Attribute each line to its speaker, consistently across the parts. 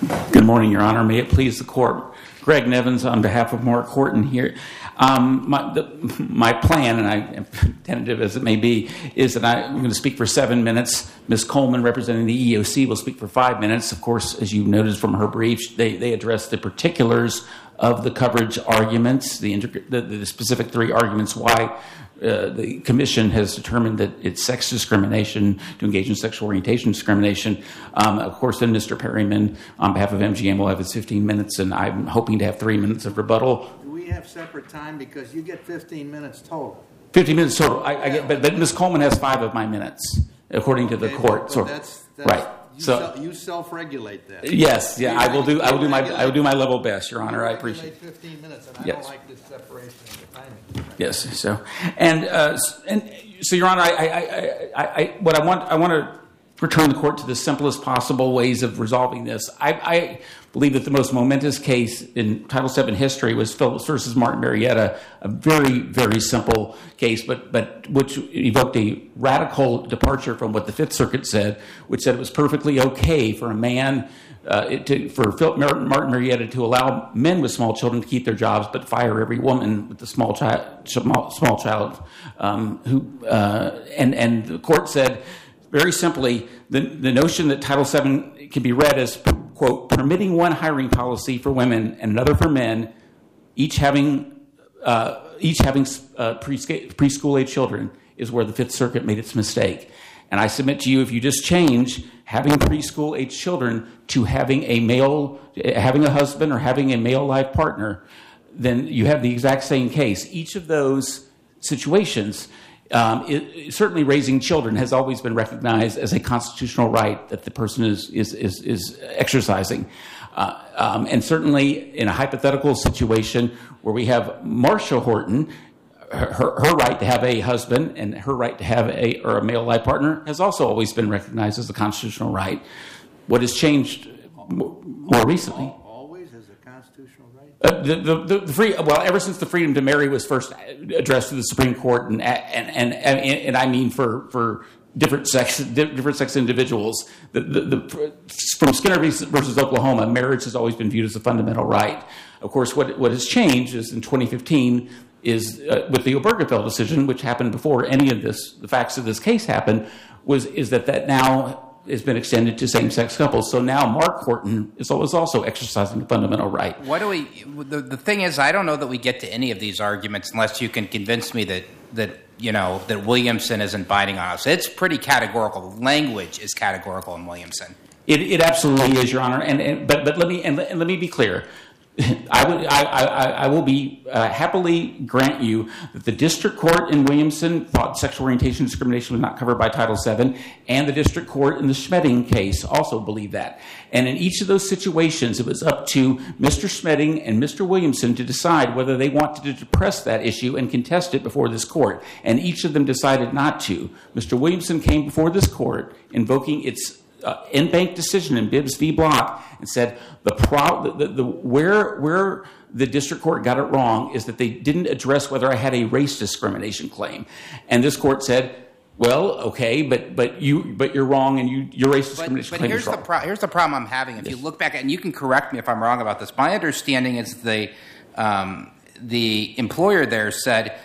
Speaker 1: Good morning, Your Honor. May it please the court. Greg Nevins on behalf of Mark Horton here. Um, my plan, and tentative as it may be, is that I'm going to speak for seven minutes. Ms. Coleman, representing the EEOC, will speak for five minutes. Of course, as you noticed from her brief, they address the particulars of the coverage arguments, the specific three arguments why Uh, the commission has determined that it's sex discrimination to engage in sexual orientation discrimination. Um, of course, then Mr. Perryman, on behalf of MGM, will have his 15 minutes, and I'm hoping to have three minutes of rebuttal.
Speaker 2: Do we have separate time? Because you get 15 minutes total.
Speaker 1: 15 minutes total. I get, But Ms. Coleman has five of my minutes, according to the court. Right.
Speaker 2: You self-regulate that.
Speaker 1: Yes. Yeah, you I will do I will do my I will do my level best, Your Honor. I appreciate it.
Speaker 2: You regulate 15 minutes, and I don't like this separation of the timing.
Speaker 1: Yes. So, uh, Your Honor, I, I, I, I, what I want, I want to return the court to the simplest possible ways of resolving this. I believe that the most momentous case in Title VII history was Phillips versus Martin Marietta, a very, very simple case, but which evoked a radical departure from what the Fifth Circuit said, which said it was perfectly okay for a man, uh, for Philip Martin Marietta, to allow men with small children to keep their jobs, but fire every woman with a small child. Small child, um, who, uh, and and the court said, very simply, the the notion that Title VII can be read as, quote, permitting one hiring policy for women and another for men, each having uh, each having uh, preschool-age children, is where the Fifth Circuit made its mistake. And I submit to you, if you just change having preschool-age children to having a male, having a husband or having a male life partner, then you have the exact same case. Each of those situations, Um, certainly raising children has always been recognized as a constitutional right that the person is is is exercising. Uh, um, and certainly in a hypothetical situation where we have Marsha Horton, her right to have a husband and her right to have a, or a male life partner has also always been recognized as a constitutional right. What has changed more recently?
Speaker 2: Always as a constitutional right?
Speaker 1: Well, ever since the freedom to marry was first addressed to the Supreme Court, and and and and I mean for for different sex different sex individuals, the, the, from Skinner v. Oklahoma, marriage has always been viewed as a fundamental right. Of course, what what has changed is in 2015, is uh, with the Obergefell decision, which happened before any of this the facts of this case happened, was is that that now has been extended to same-sex couples. So now Mark Horton is also exercising a fundamental right. What do we?
Speaker 3: The the, thing is, I don't know that we get to any of these arguments unless you can convince me that that you know that Williamson isn't binding on us. It's pretty categorical. Language is categorical in Williamson.
Speaker 1: It it absolutely is, Your Honor. And, and but but let me and, and let me be clear. I will be uh, happily grant you that the district court in Williamson thought sexual orientation discrimination was not covered by Title VII, and the district court in the Schmedding case also believed that. And in each of those situations, it was up to Mr. Schmedding and Mr. Williamson to decide whether they wanted to depress that issue and contest it before this court. And each of them decided not to. Mr. Williamson came before this court invoking its Uh, en banc decision in Bibbs v. Block and said the where where the district court got it wrong is that they didn't address whether I had a race discrimination claim. And this court said, well, okay, but you're wrong and your race discrimination claim is wrong.
Speaker 3: But here's the problem I'm having. If you look back, and you can correct me if I'm wrong about this, my understanding is the um, employer there said,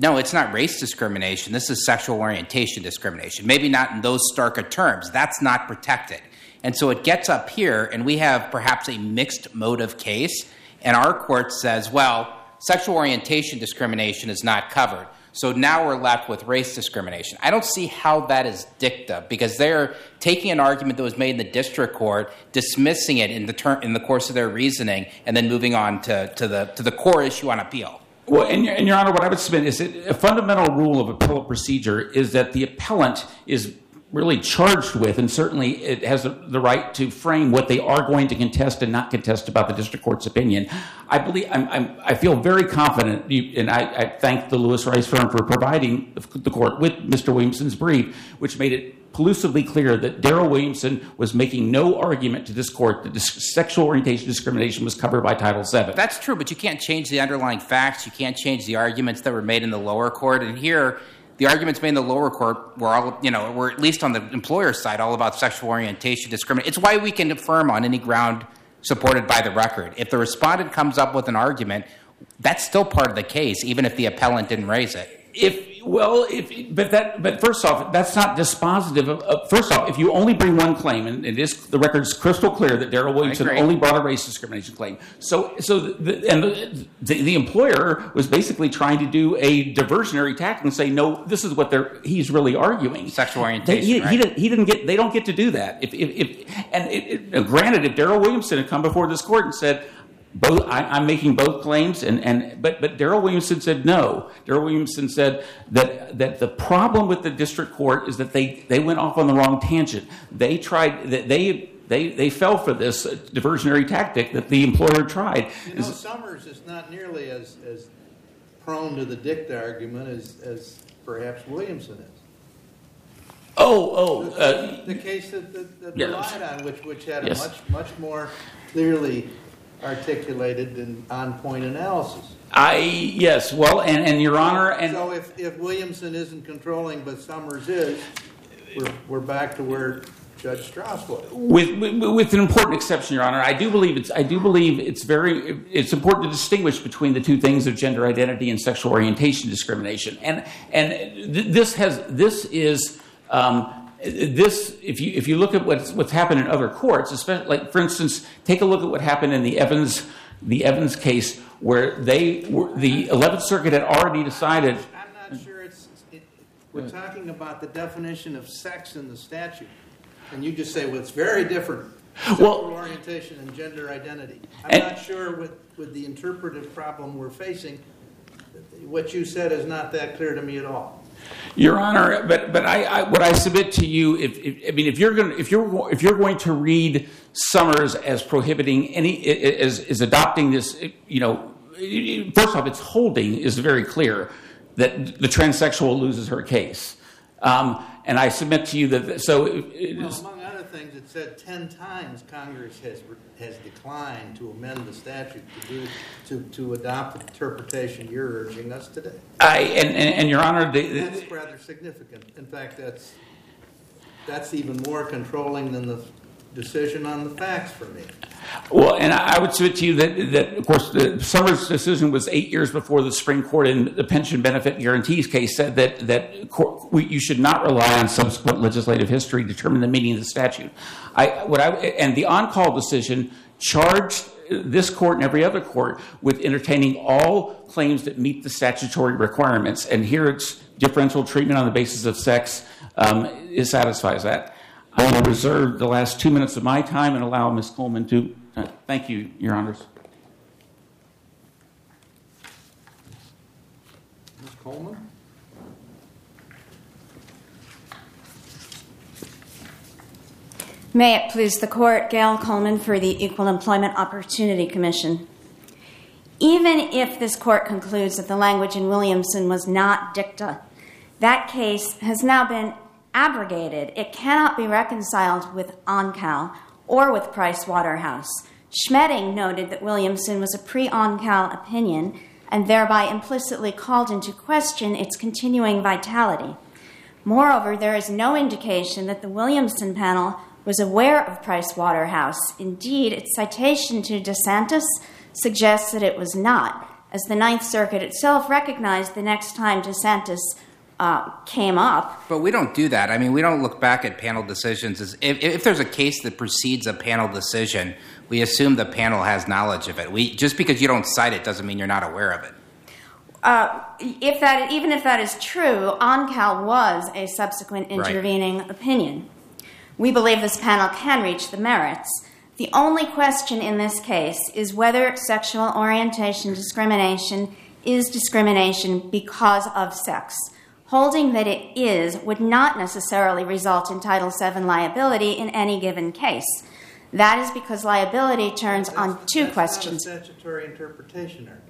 Speaker 3: no, it's not race discrimination. This is sexual orientation discrimination. Maybe not in those starker terms. That's not protected. And so it gets up here, and we have perhaps a mixed motive case, and our court says, well, sexual orientation discrimination is not covered. So now we're left with race discrimination. I don't see how that is dicta because they're taking an argument that was made in the district court, dismissing it in the ter- in the course of their reasoning, and then moving on to, to the to the core issue on appeal.
Speaker 1: Well, and, Your Honor, what I would submit is a fundamental rule of appellate procedure is that the appellant is really charged with, and certainly it has the right to frame what they are going to contest and not contest about the district court's opinion. I believe I'm, i feel very confident, and I thank the Lewis Rice firm for providing the court with Mr. Williamson's brief, which made it collusively clear that Daryl Williamson was making no argument to this court that sexual orientation discrimination was covered by Title VII.
Speaker 3: That's true, but you can't change the underlying facts. You can't change the arguments that were made in the lower court. And here, the arguments made in the lower court were, at least on the employer's side, all about sexual orientation discrimination. It's why we can affirm on any ground supported by the record. If the respondent comes up with an argument, that's still part of the case, even if the appellant didn't raise it.
Speaker 1: If well, if but that but first off, that's not dispositive. Of, first off, if you only bring one claim, and it is the record is crystal clear that Daryl Williamson only brought a race discrimination claim. So so the, and the, the, the employer was basically trying to do a diversionary tactic and say, no, this is what they're he's really arguing.
Speaker 3: Sexual orientation,
Speaker 1: he, he
Speaker 3: right?
Speaker 1: didn't, he didn't get. They don't get to do that. If, if, if and it, it, granted, if Daryl Williamson had come before this court and said, "Both, I, I'm making both claims," and, and but but Daryl Williamson said no. Daryl Williamson said that that the problem with the district court is that they they went off on the wrong tangent. They tried that they. They, they fell for this diversionary tactic that the employer tried.
Speaker 2: You know, Sommers is not nearly as, as prone to the dicta argument as, as perhaps Williamson is.
Speaker 1: Oh, oh, uh,
Speaker 2: The case that, that that
Speaker 1: Yes.
Speaker 2: relied on, which, which had a much, much more clearly articulated and on-point analysis.
Speaker 1: I yes. Well, and, and Your Honor, and
Speaker 2: So if, if Williamson isn't controlling, but Sommers is, we're, we're back to where Judge Strauss was.
Speaker 1: With, with, with an important exception, Your Honor, I do believe it's I do believe it's very it's important to distinguish between the two things of gender identity and sexual orientation discrimination. And and th- this has this is um, this if you if you look at what's what's happened in other courts, especially like for instance, take a look at what happened in the Evans the Evans case where they were, the Eleventh Circuit had already decided.
Speaker 2: I'm not sure it's, it, we're talking about the definition of sex in the statute. And you just say, well, it's very different. Sexual
Speaker 1: Well-
Speaker 2: orientation and gender identity. I'm not sure with, with the interpretive problem we're facing, what you said is not that clear to me at all.
Speaker 1: Your Honor, but but I, what I submit to you, if, I mean if you're going if you're if you're going to read Sommers as prohibiting any as is adopting this, you know, first off, its holding is very clear that the transsexual loses her case, um, and I submit to you that so. It, it
Speaker 2: Well, among other things, it said ten times Congress has, has declined to amend the statute to do, to, to adopt the interpretation you're urging us today.
Speaker 1: I and, and, and Your Honor, the, the-
Speaker 2: That's rather significant. In fact, that's, that's even more controlling than the decision on the facts for me.
Speaker 1: Well, and I would submit to you that, of course, the Sommers decision was eight years before the Supreme Court in the pension benefit guarantees case said that that you should not rely on subsequent legislative history to determine the meaning of the statute. I, what I, and the Oncale decision charged this court and every other court with entertaining all claims that meet the statutory requirements. And here it's differential treatment on the basis of sex. Um, satisfies that. I will reserve the last two minutes of my time and allow Ms. Coleman to. Uh, thank you, Your Honors.
Speaker 2: Ms. Coleman?
Speaker 4: May it please the court, Gail Coleman for the Equal Employment Opportunity Commission. Even if this court concludes that the language in Williamson was not dicta, that case has now been abrogated. It cannot be reconciled with Oncale or with Price Waterhouse. Schmedding noted that Williamson was a pre Oncale opinion and thereby implicitly called into question its continuing vitality. Moreover, there is no indication that the Williamson panel was aware of Price Waterhouse. Indeed, its citation to DeSantis suggests that it was not, as the Ninth Circuit itself recognized the next time DeSantis uh, came up.
Speaker 3: But we don't do that. I mean, we don't look back at panel decisions. As if, if there's a case that precedes a panel decision, we assume the panel has knowledge of it. We just because you don't cite it doesn't mean you're not aware of it.
Speaker 4: Uh, if that, even if that is true, Oncale was a subsequent
Speaker 3: Right.
Speaker 4: intervening opinion. We believe this panel can reach the merits. The only question in this case is whether sexual orientation discrimination is discrimination because of sex. Holding that it is would not necessarily result in Title VII liability in any given case. That is because liability turns on two
Speaker 2: that's not a
Speaker 4: questions.
Speaker 2: statutory interpretation argument.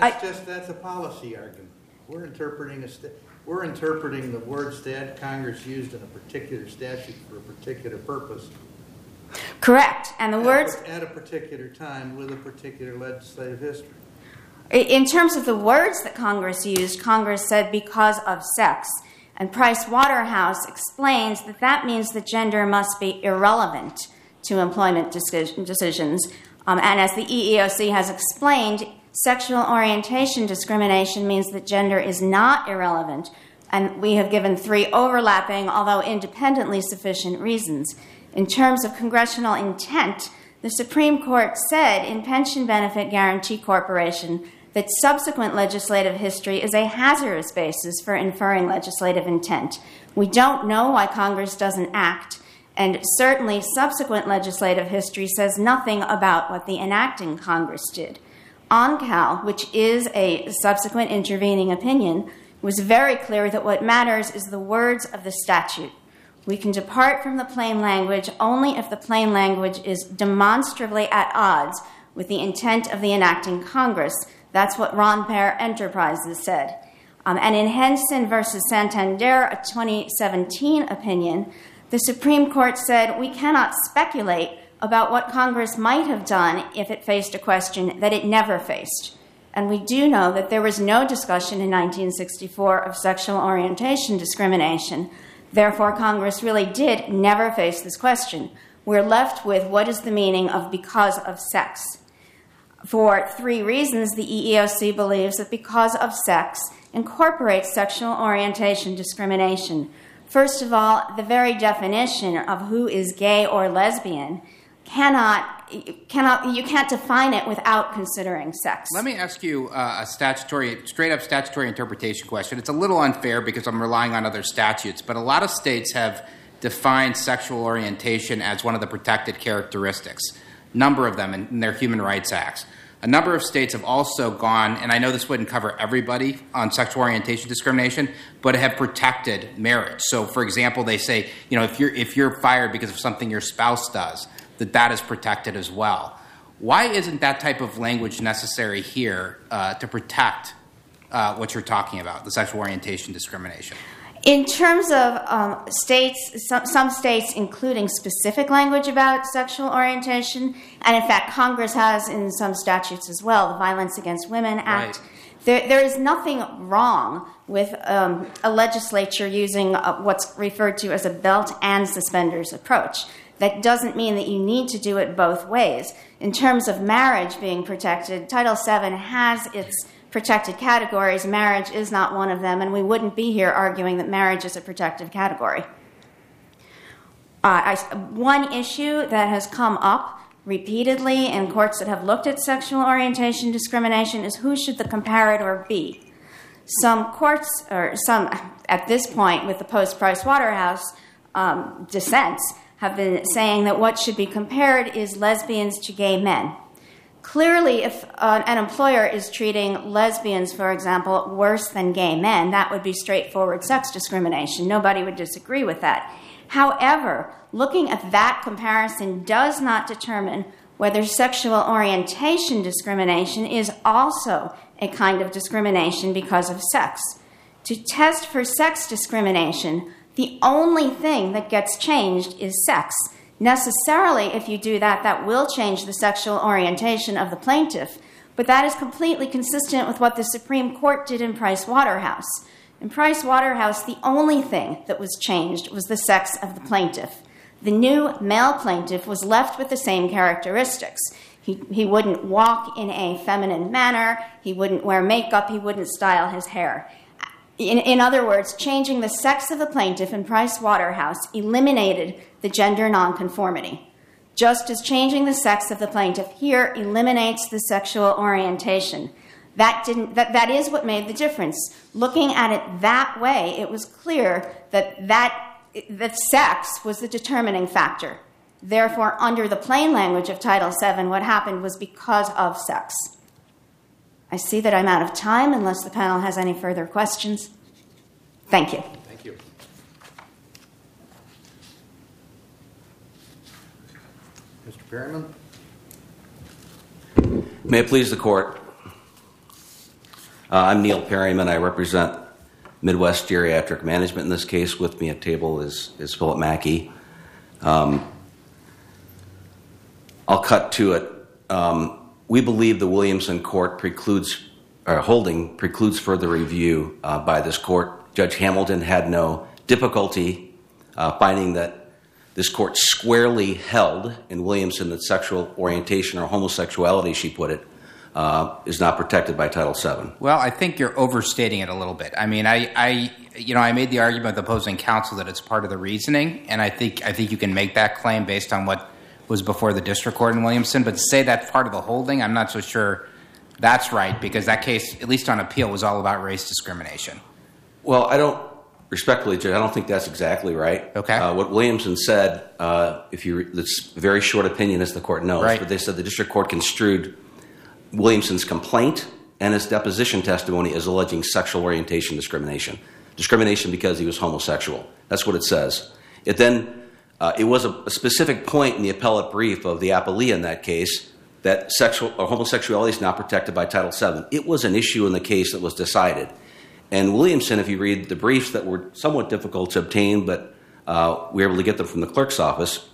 Speaker 2: That's just, that's a policy argument. We're interpreting a, sta- we're interpreting the words that Congress used in a particular statute for a particular purpose.
Speaker 4: correct. And the words
Speaker 2: At a particular time with a particular legislative history.
Speaker 4: In terms of the words that Congress used, Congress said because of sex. And Price Waterhouse explains that that means that gender must be irrelevant to employment decisions. Um, and as the EEOC has explained, sexual orientation discrimination means that gender is not irrelevant. And we have given three overlapping, although independently sufficient reasons. In terms of congressional intent, the Supreme Court said in Pension Benefit Guaranty Corporation that subsequent legislative history is a hazardous basis for inferring legislative intent. We don't know why Congress doesn't act, and certainly subsequent legislative history says nothing about what the enacting Congress did. Oncale, which is a subsequent intervening opinion, was very clear that what matters is the words of the statute. We can depart from the plain language only if the plain language is demonstrably at odds with the intent of the enacting Congress. That's what Ron Pair Enterprises said. Um, and in Henson versus Santander, a 2017 opinion, the Supreme Court said we cannot speculate about what Congress might have done if it faced a question that it never faced. And we do know that there was no discussion in 1964 of sexual orientation discrimination. Therefore, Congress really did never face this question. We're left with what is the meaning of because of sex? For three reasons, the EEOC believes that because of sex incorporates sexual orientation discrimination. First of all, the very definition of who is gay or lesbian cannot cannot you can't define it without considering sex.
Speaker 3: Let me ask you uh, a statutory straight up statutory interpretation question. It's a little unfair because I'm relying on other statutes, but a lot of states have defined sexual orientation as one of the protected characteristics. Number of them in, in their human rights acts. A number of states have also gone, and I know this wouldn't cover everybody on sexual orientation discrimination, but have protected marriage. So, for example, they say, you know, if you're if you're fired because of something your spouse does, that that is protected as well. Why isn't that type of language necessary here uh, to protect uh, what you're talking about, the sexual orientation discrimination?
Speaker 4: In terms of um, states, some, some, states including specific language about sexual orientation, and in fact, Congress has in some statutes as well, the Violence Against Women Act. Right. There, there is nothing wrong with um, a legislature using uh, what's referred to as a belt and suspenders approach. That doesn't mean that you need to do it both ways. In terms of marriage being protected, Title VII has its protected categories. Marriage is not one of them, and we wouldn't be here arguing that marriage is a protected category. Uh, one issue that has come up repeatedly in courts that have looked at sexual orientation discrimination is who should the comparator be? Some courts, or some at this point with the post Price Waterhouse um, dissents, have been saying that what should be compared is lesbians to gay men. Clearly, if an employer is treating lesbians, for example, worse than gay men, that would be straightforward sex discrimination. Nobody would disagree with that. However, looking at that comparison does not determine whether sexual orientation discrimination is also a kind of discrimination because of sex. To test for sex discrimination, the only thing that gets changed is sex. Necessarily, if you do that, that will change the sexual orientation of the plaintiff, but that is completely consistent with what the Supreme Court did in Price Waterhouse. In Price Waterhouse, the only thing that was changed was the sex of the plaintiff. The new male plaintiff was left with the same characteristics. He, he wouldn't walk in a feminine manner, he wouldn't wear makeup, he wouldn't style his hair. In, other words, changing the sex of the plaintiff in Price Waterhouse eliminated the gender nonconformity, just as changing the sex of the plaintiff here eliminates the sexual orientation. That, didn't, that, that is what made the difference. Looking at it that way, it was clear that, that, that sex was the determining factor. Therefore, under the plain language of Title VII, what happened was because of sex. I see that I'm out of time unless the panel has any further questions. Thank you.
Speaker 2: Thank you. Mr. Perryman?
Speaker 5: May it please the court. Uh, I'm Neil Perryman. I represent Midwest Geriatric Management in this case. With me at table is, is Philip Mackey. Um, I'll cut to it. Um, we believe the Williamson court precludes, holding precludes further review uh, by this court. Judge Hamilton had no difficulty uh, finding that this court squarely held in Williamson that sexual orientation or homosexuality, she put it, uh, is not protected by Title VII.
Speaker 3: Well, I think you're overstating it a little bit. I mean, I, you know, I made the argument opposing counsel that it's part of the reasoning, and I think I think you can make that claim based on what was before the district court in Williamson. But to say that's part of the holding, I'm not so sure that's right because that case, at least on appeal, was all about race discrimination.
Speaker 5: Well, I don't respectfully, Judge. I don't think that's exactly right.
Speaker 3: Okay.
Speaker 5: Uh, what Williamson said, uh, if you, it's a very short opinion, as the court knows,
Speaker 3: Right.
Speaker 5: but they said the district court construed Williamson's complaint and his deposition testimony as alleging sexual orientation discrimination, discrimination because he was homosexual. That's what it says. It then, it was a, specific point in the appellate brief of the appellee in that case that sexual or homosexuality is not protected by Title VII. It was an issue in the case that was decided. And Williamson, if you read the briefs that were somewhat difficult to obtain, but uh, we were able to get them from the clerk's office,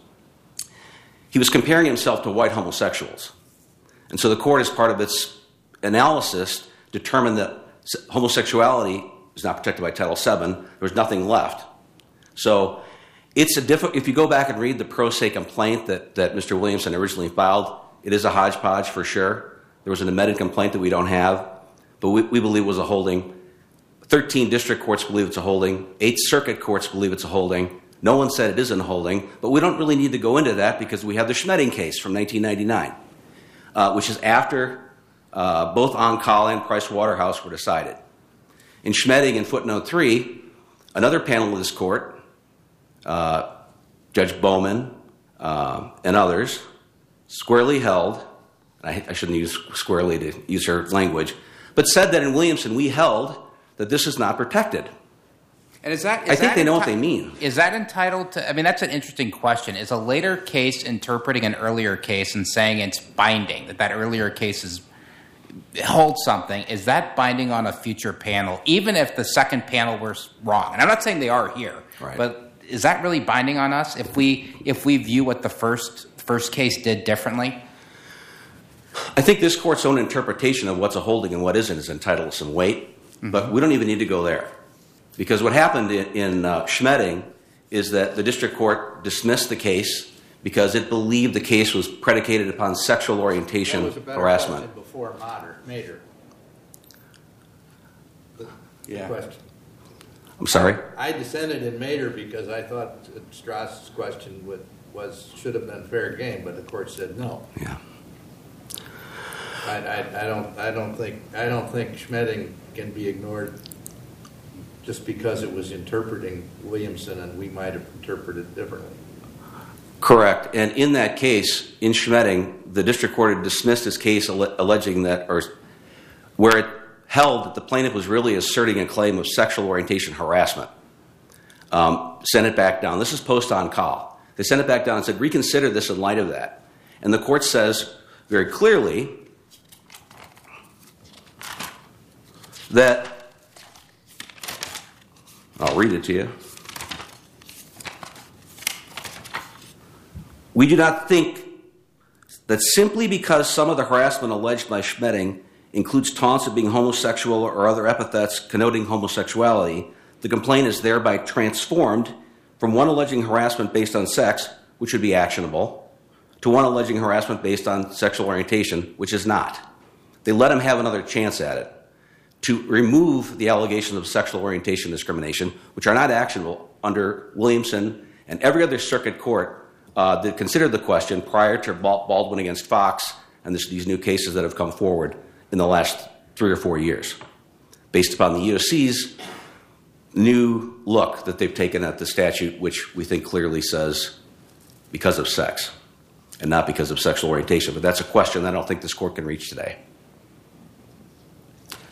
Speaker 5: he was comparing himself to white homosexuals. And so the court, as part of its analysis, determined that homosexuality is not protected by Title VII. There was nothing left. So it's a difficult. If you go back and read the pro se complaint that, that Mr. Williamson originally filed, it is a hodgepodge for sure. There was an amended complaint that we don't have, but we, we believe was a holding. 13 district courts believe it's a holding. Eight circuit courts believe it's a holding. No one said it isn't a holding, but we don't really need to go into that because we have the Schmedding case from 1999, uh, which is after uh, both Oncale and Price Waterhouse were decided. In Schmedding, in footnote three, another panel of this court, Judge Bowman uh, and others, squarely held, I, I shouldn't use squarely to use her language, but said that in Williamson we held that this is not protected.
Speaker 3: And is that? Is
Speaker 5: I think they know what they mean.
Speaker 3: Is that entitled to? I mean, that's an interesting question. Is a later case interpreting an earlier case and saying it's binding that that earlier case is holds something? Is that binding on a future panel, even if the second panel were wrong? And I'm not saying they are here,
Speaker 5: Right.
Speaker 3: but is that really binding on us if we if we view what the first first case did differently?
Speaker 5: I think this court's own interpretation of what's a holding and what isn't is entitled to some weight, but we don't even need to go there. Because what happened in, in uh, Schmedding is that the district court dismissed the case because it believed the case was predicated upon sexual
Speaker 2: That
Speaker 5: orientation
Speaker 2: was a
Speaker 5: harassment.
Speaker 2: before Mater, Mater. The- the
Speaker 5: Yeah. I'm sorry?
Speaker 2: I dissented in Mater because I thought Strauss's question would, was, should have been fair game, but the court said no.
Speaker 5: Yeah.
Speaker 2: I, I, I don't, I don't think, I don't think Schmedding can be ignored just because it was interpreting Williamson and we might have interpreted differently.
Speaker 5: Correct. And in that case, in Schmedding, the district court had dismissed his case alleging that, or where it held that the plaintiff was really asserting a claim of sexual orientation harassment. Um, sent it back down. This is post Oncale. They sent it back down and said, reconsider this in light of that. And the court says very clearly that, I'll read it to you. We do not think that simply because some of the harassment alleged by Schmedding includes taunts of being homosexual or other epithets connoting homosexuality, the complaint is thereby transformed from one alleging harassment based on sex, which would be actionable, to one alleging harassment based on sexual orientation, which is not. They let him have another chance at it to remove the allegations of sexual orientation discrimination, which are not actionable under Williamson and every other circuit court uh, that considered the question prior to Baldwin against Foxx and these new cases that have come forward in the last three or four years, based upon the EOC's new look that they've taken at the statute, which we think clearly says because of sex and not because of sexual orientation. But that's a question that I don't think this court can reach today.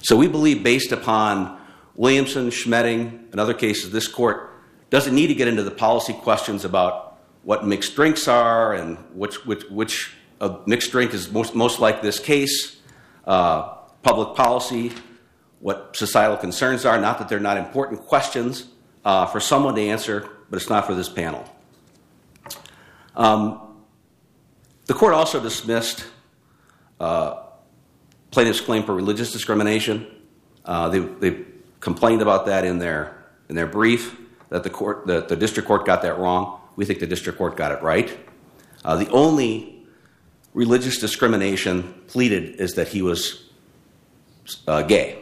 Speaker 5: So we believe, based upon Williamson, Schmedding, and other cases, this court doesn't need to get into the policy questions about what mixed drinks are and which, uh, mixed drink is most, most like this case, public policy, what societal concerns are. Not that they're not important questions uh, for someone to answer, but it's not for this panel. Um, the court also dismissed uh, plaintiff's claim for religious discrimination. Uh, they, complained about that in their in their brief that the court that the district court got that wrong. We think the district court got it right. Uh, the only religious discrimination pleaded is that he was uh, gay.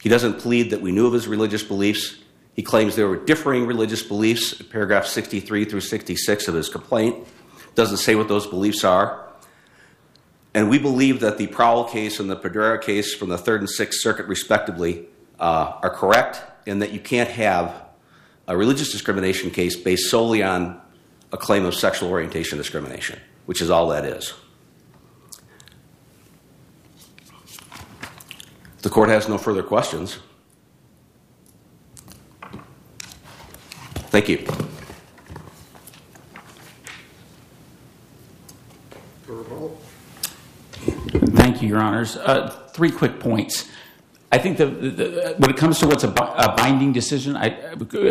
Speaker 5: He doesn't plead that we knew of his religious beliefs. He claims there were differing religious beliefs, paragraph 63 through 66 of his complaint. Doesn't say what those beliefs are. And we believe that the Prowel case and the Pedreira case from the Third and Sixth Circuit, respectively, uh, are correct in that you can't have a religious discrimination case based solely on a claim of sexual orientation discrimination, which is all that is. The court has no further questions, thank you.
Speaker 1: Thank you, Your Honors. Uh, three quick points. I think the, when it comes to what's a, binding decision, I,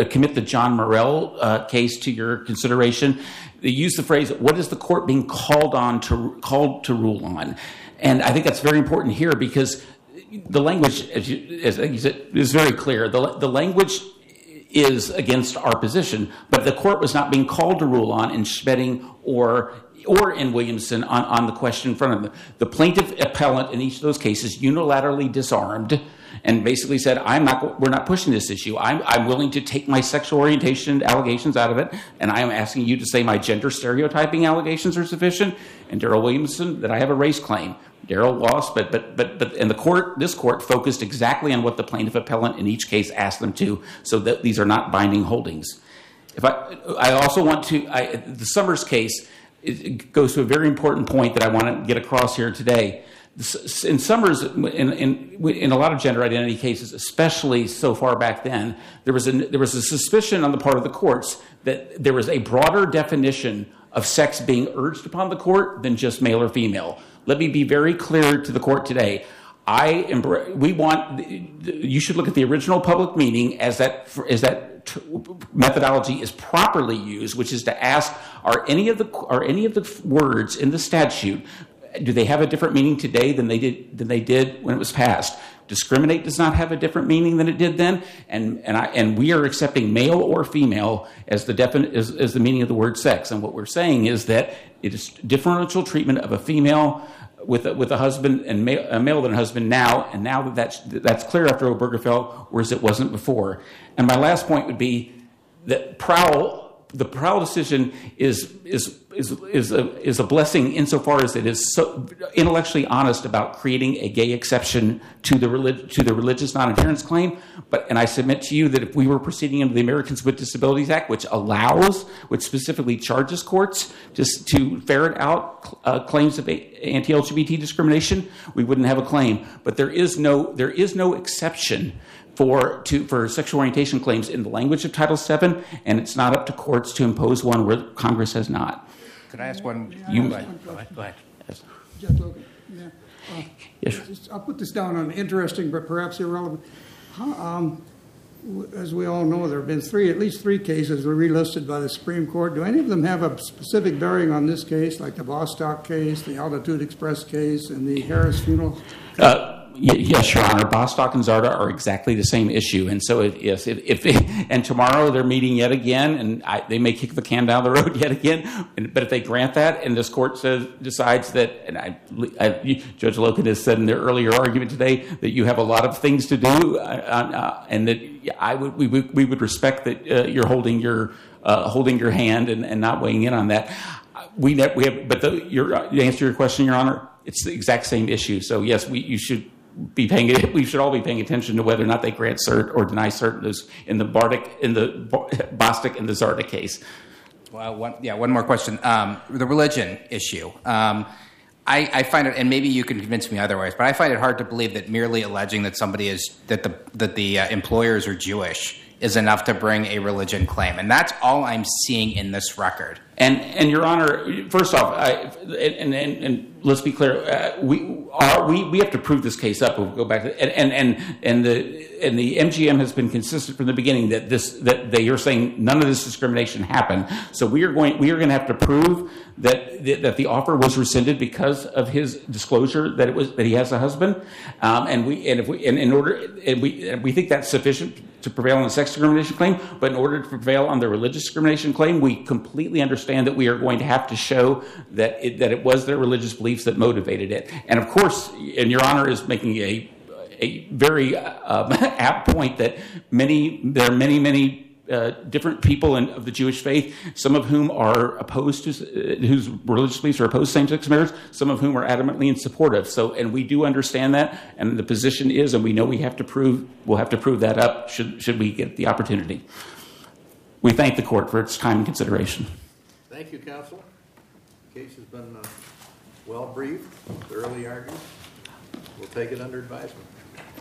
Speaker 1: commit the John Morrell uh, case to your consideration. They use the phrase, "What is the court being called on to called to rule on?" And I think that's very important here because the language, as you, said, is very clear. The, the language is against our position, but the court was not being called to rule on in Schmedding or or in Williamson on, the question in front of them. The plaintiff appellant in each of those cases unilaterally disarmed and basically said, "I'm not. We're not pushing this issue. I'm, willing to take my sexual orientation allegations out of it, and I am asking you to say my gender stereotyping allegations are sufficient." And Daryl Williamson that I have a race claim. Daryl lost, but but but but and the court, this court focused exactly on what the plaintiff appellant in each case asked them to, so that these are not binding holdings. If I, I also want to, I, the Sommers case it goes to a very important point that I want to get across here today. In Sommers, in, in, in a lot of gender identity cases, especially so far back then, there was, a, there was a suspicion on the part of the courts that there was a broader definition of sex being urged upon the court than just male or female. Let me be very clear to the court today. I we want you should look at the original public meaning as that as that methodology is properly used, which is to ask are any of the are any of the words in the statute do they have a different meaning today than they did than they did when it was passed? Discriminate does not have a different meaning than it did then, and and I and we are accepting male or female as the defin- as, as the meaning of the word sex. And what we're saying is that it is differential treatment of a female with a, with a husband and male, a male than a husband now, and now that that's, that's clear after Obergefell, whereas it wasn't before. And my last point would be that Prowel the Prowel decision is is is is a, is a blessing insofar as it is so intellectually honest about creating a gay exception to the relig- to the religious non-adherence claim. But and I submit to you that if we were proceeding under the Americans with Disabilities Act, which allows, which specifically charges courts just to ferret out uh, claims of anti-LGBT discrimination, we wouldn't have a claim. But there is no there is no exception for to for sexual orientation claims in the language of Title VII, and it's not up to courts to impose one where Congress has not.
Speaker 3: Could I ask one?
Speaker 1: You-
Speaker 3: go ahead. Go ahead. Go ahead.
Speaker 6: Jeff Loken, yeah. Uh,
Speaker 1: Yes.
Speaker 6: just- I'll put this down on interesting, but perhaps irrelevant. Um, As we all know, there have been three, at least three cases were relisted by the Supreme Court. Do any of them have a specific bearing on this case, like the Bostock case, the Altitude Express case, and the Harris funeral?
Speaker 1: Uh, yes, Your Honor. Bostock and Zarda are exactly the same issue, and so if, if, if and tomorrow they're meeting yet again, and I, they may kick the can down the road yet again. And, but if they grant that, and this court says decides that, and I, I, Judge Loken has said in their earlier argument today that you have a lot of things to do, uh, uh, and that I would we, would- we would respect that uh, you're holding your uh, holding your hand and, and not weighing in on that. We we have, but the, your the answer your question, Your Honor, it's the exact same issue. So yes, we you should be paying. We should all be paying attention to whether or not they grant cert or deny cert in the Bardic in the Bo- Bostock and the Zarda case.
Speaker 3: Well, one, yeah, one more question. Um, the religion issue. Um, I, I find it, and maybe you can convince me otherwise, but I find it hard to believe that merely alleging that somebody is that the that the uh, employers are Jewish is enough to bring a religion claim, and that's all I'm seeing in this record.
Speaker 1: And, and Your Honor, first off, I, and, and, and let's be clear, uh, we are, we, have to prove this case up. We'll go back and, and, and, and the, and the MGM has been consistent from the beginning that this, that they are saying none of this discrimination happened. So we are going, we are going to have to prove that, that the offer was rescinded because of his disclosure that it was, that he has a husband. Um, and we, and if we, and in order, and we, and we think that's sufficient to prevail on the sex discrimination claim, but in order to prevail on the religious discrimination claim, we completely understand that we are going to have to show that it, that it was their religious beliefs that motivated it. And of course, and Your Honor is making a a very uh, apt point that many there are many many uh, different people in, of the Jewish faith, some of whom are opposed to, uh, whose religious beliefs are opposed to same-sex marriage, some of whom are adamantly in support of. So, and we do understand that, and the position is, and we know we have to prove, we'll have to prove that up should should we get the opportunity. We thank the court for its time and consideration.
Speaker 2: Thank you, counsel. The case has been uh, well briefed, thoroughly argued. We'll take it under advisement.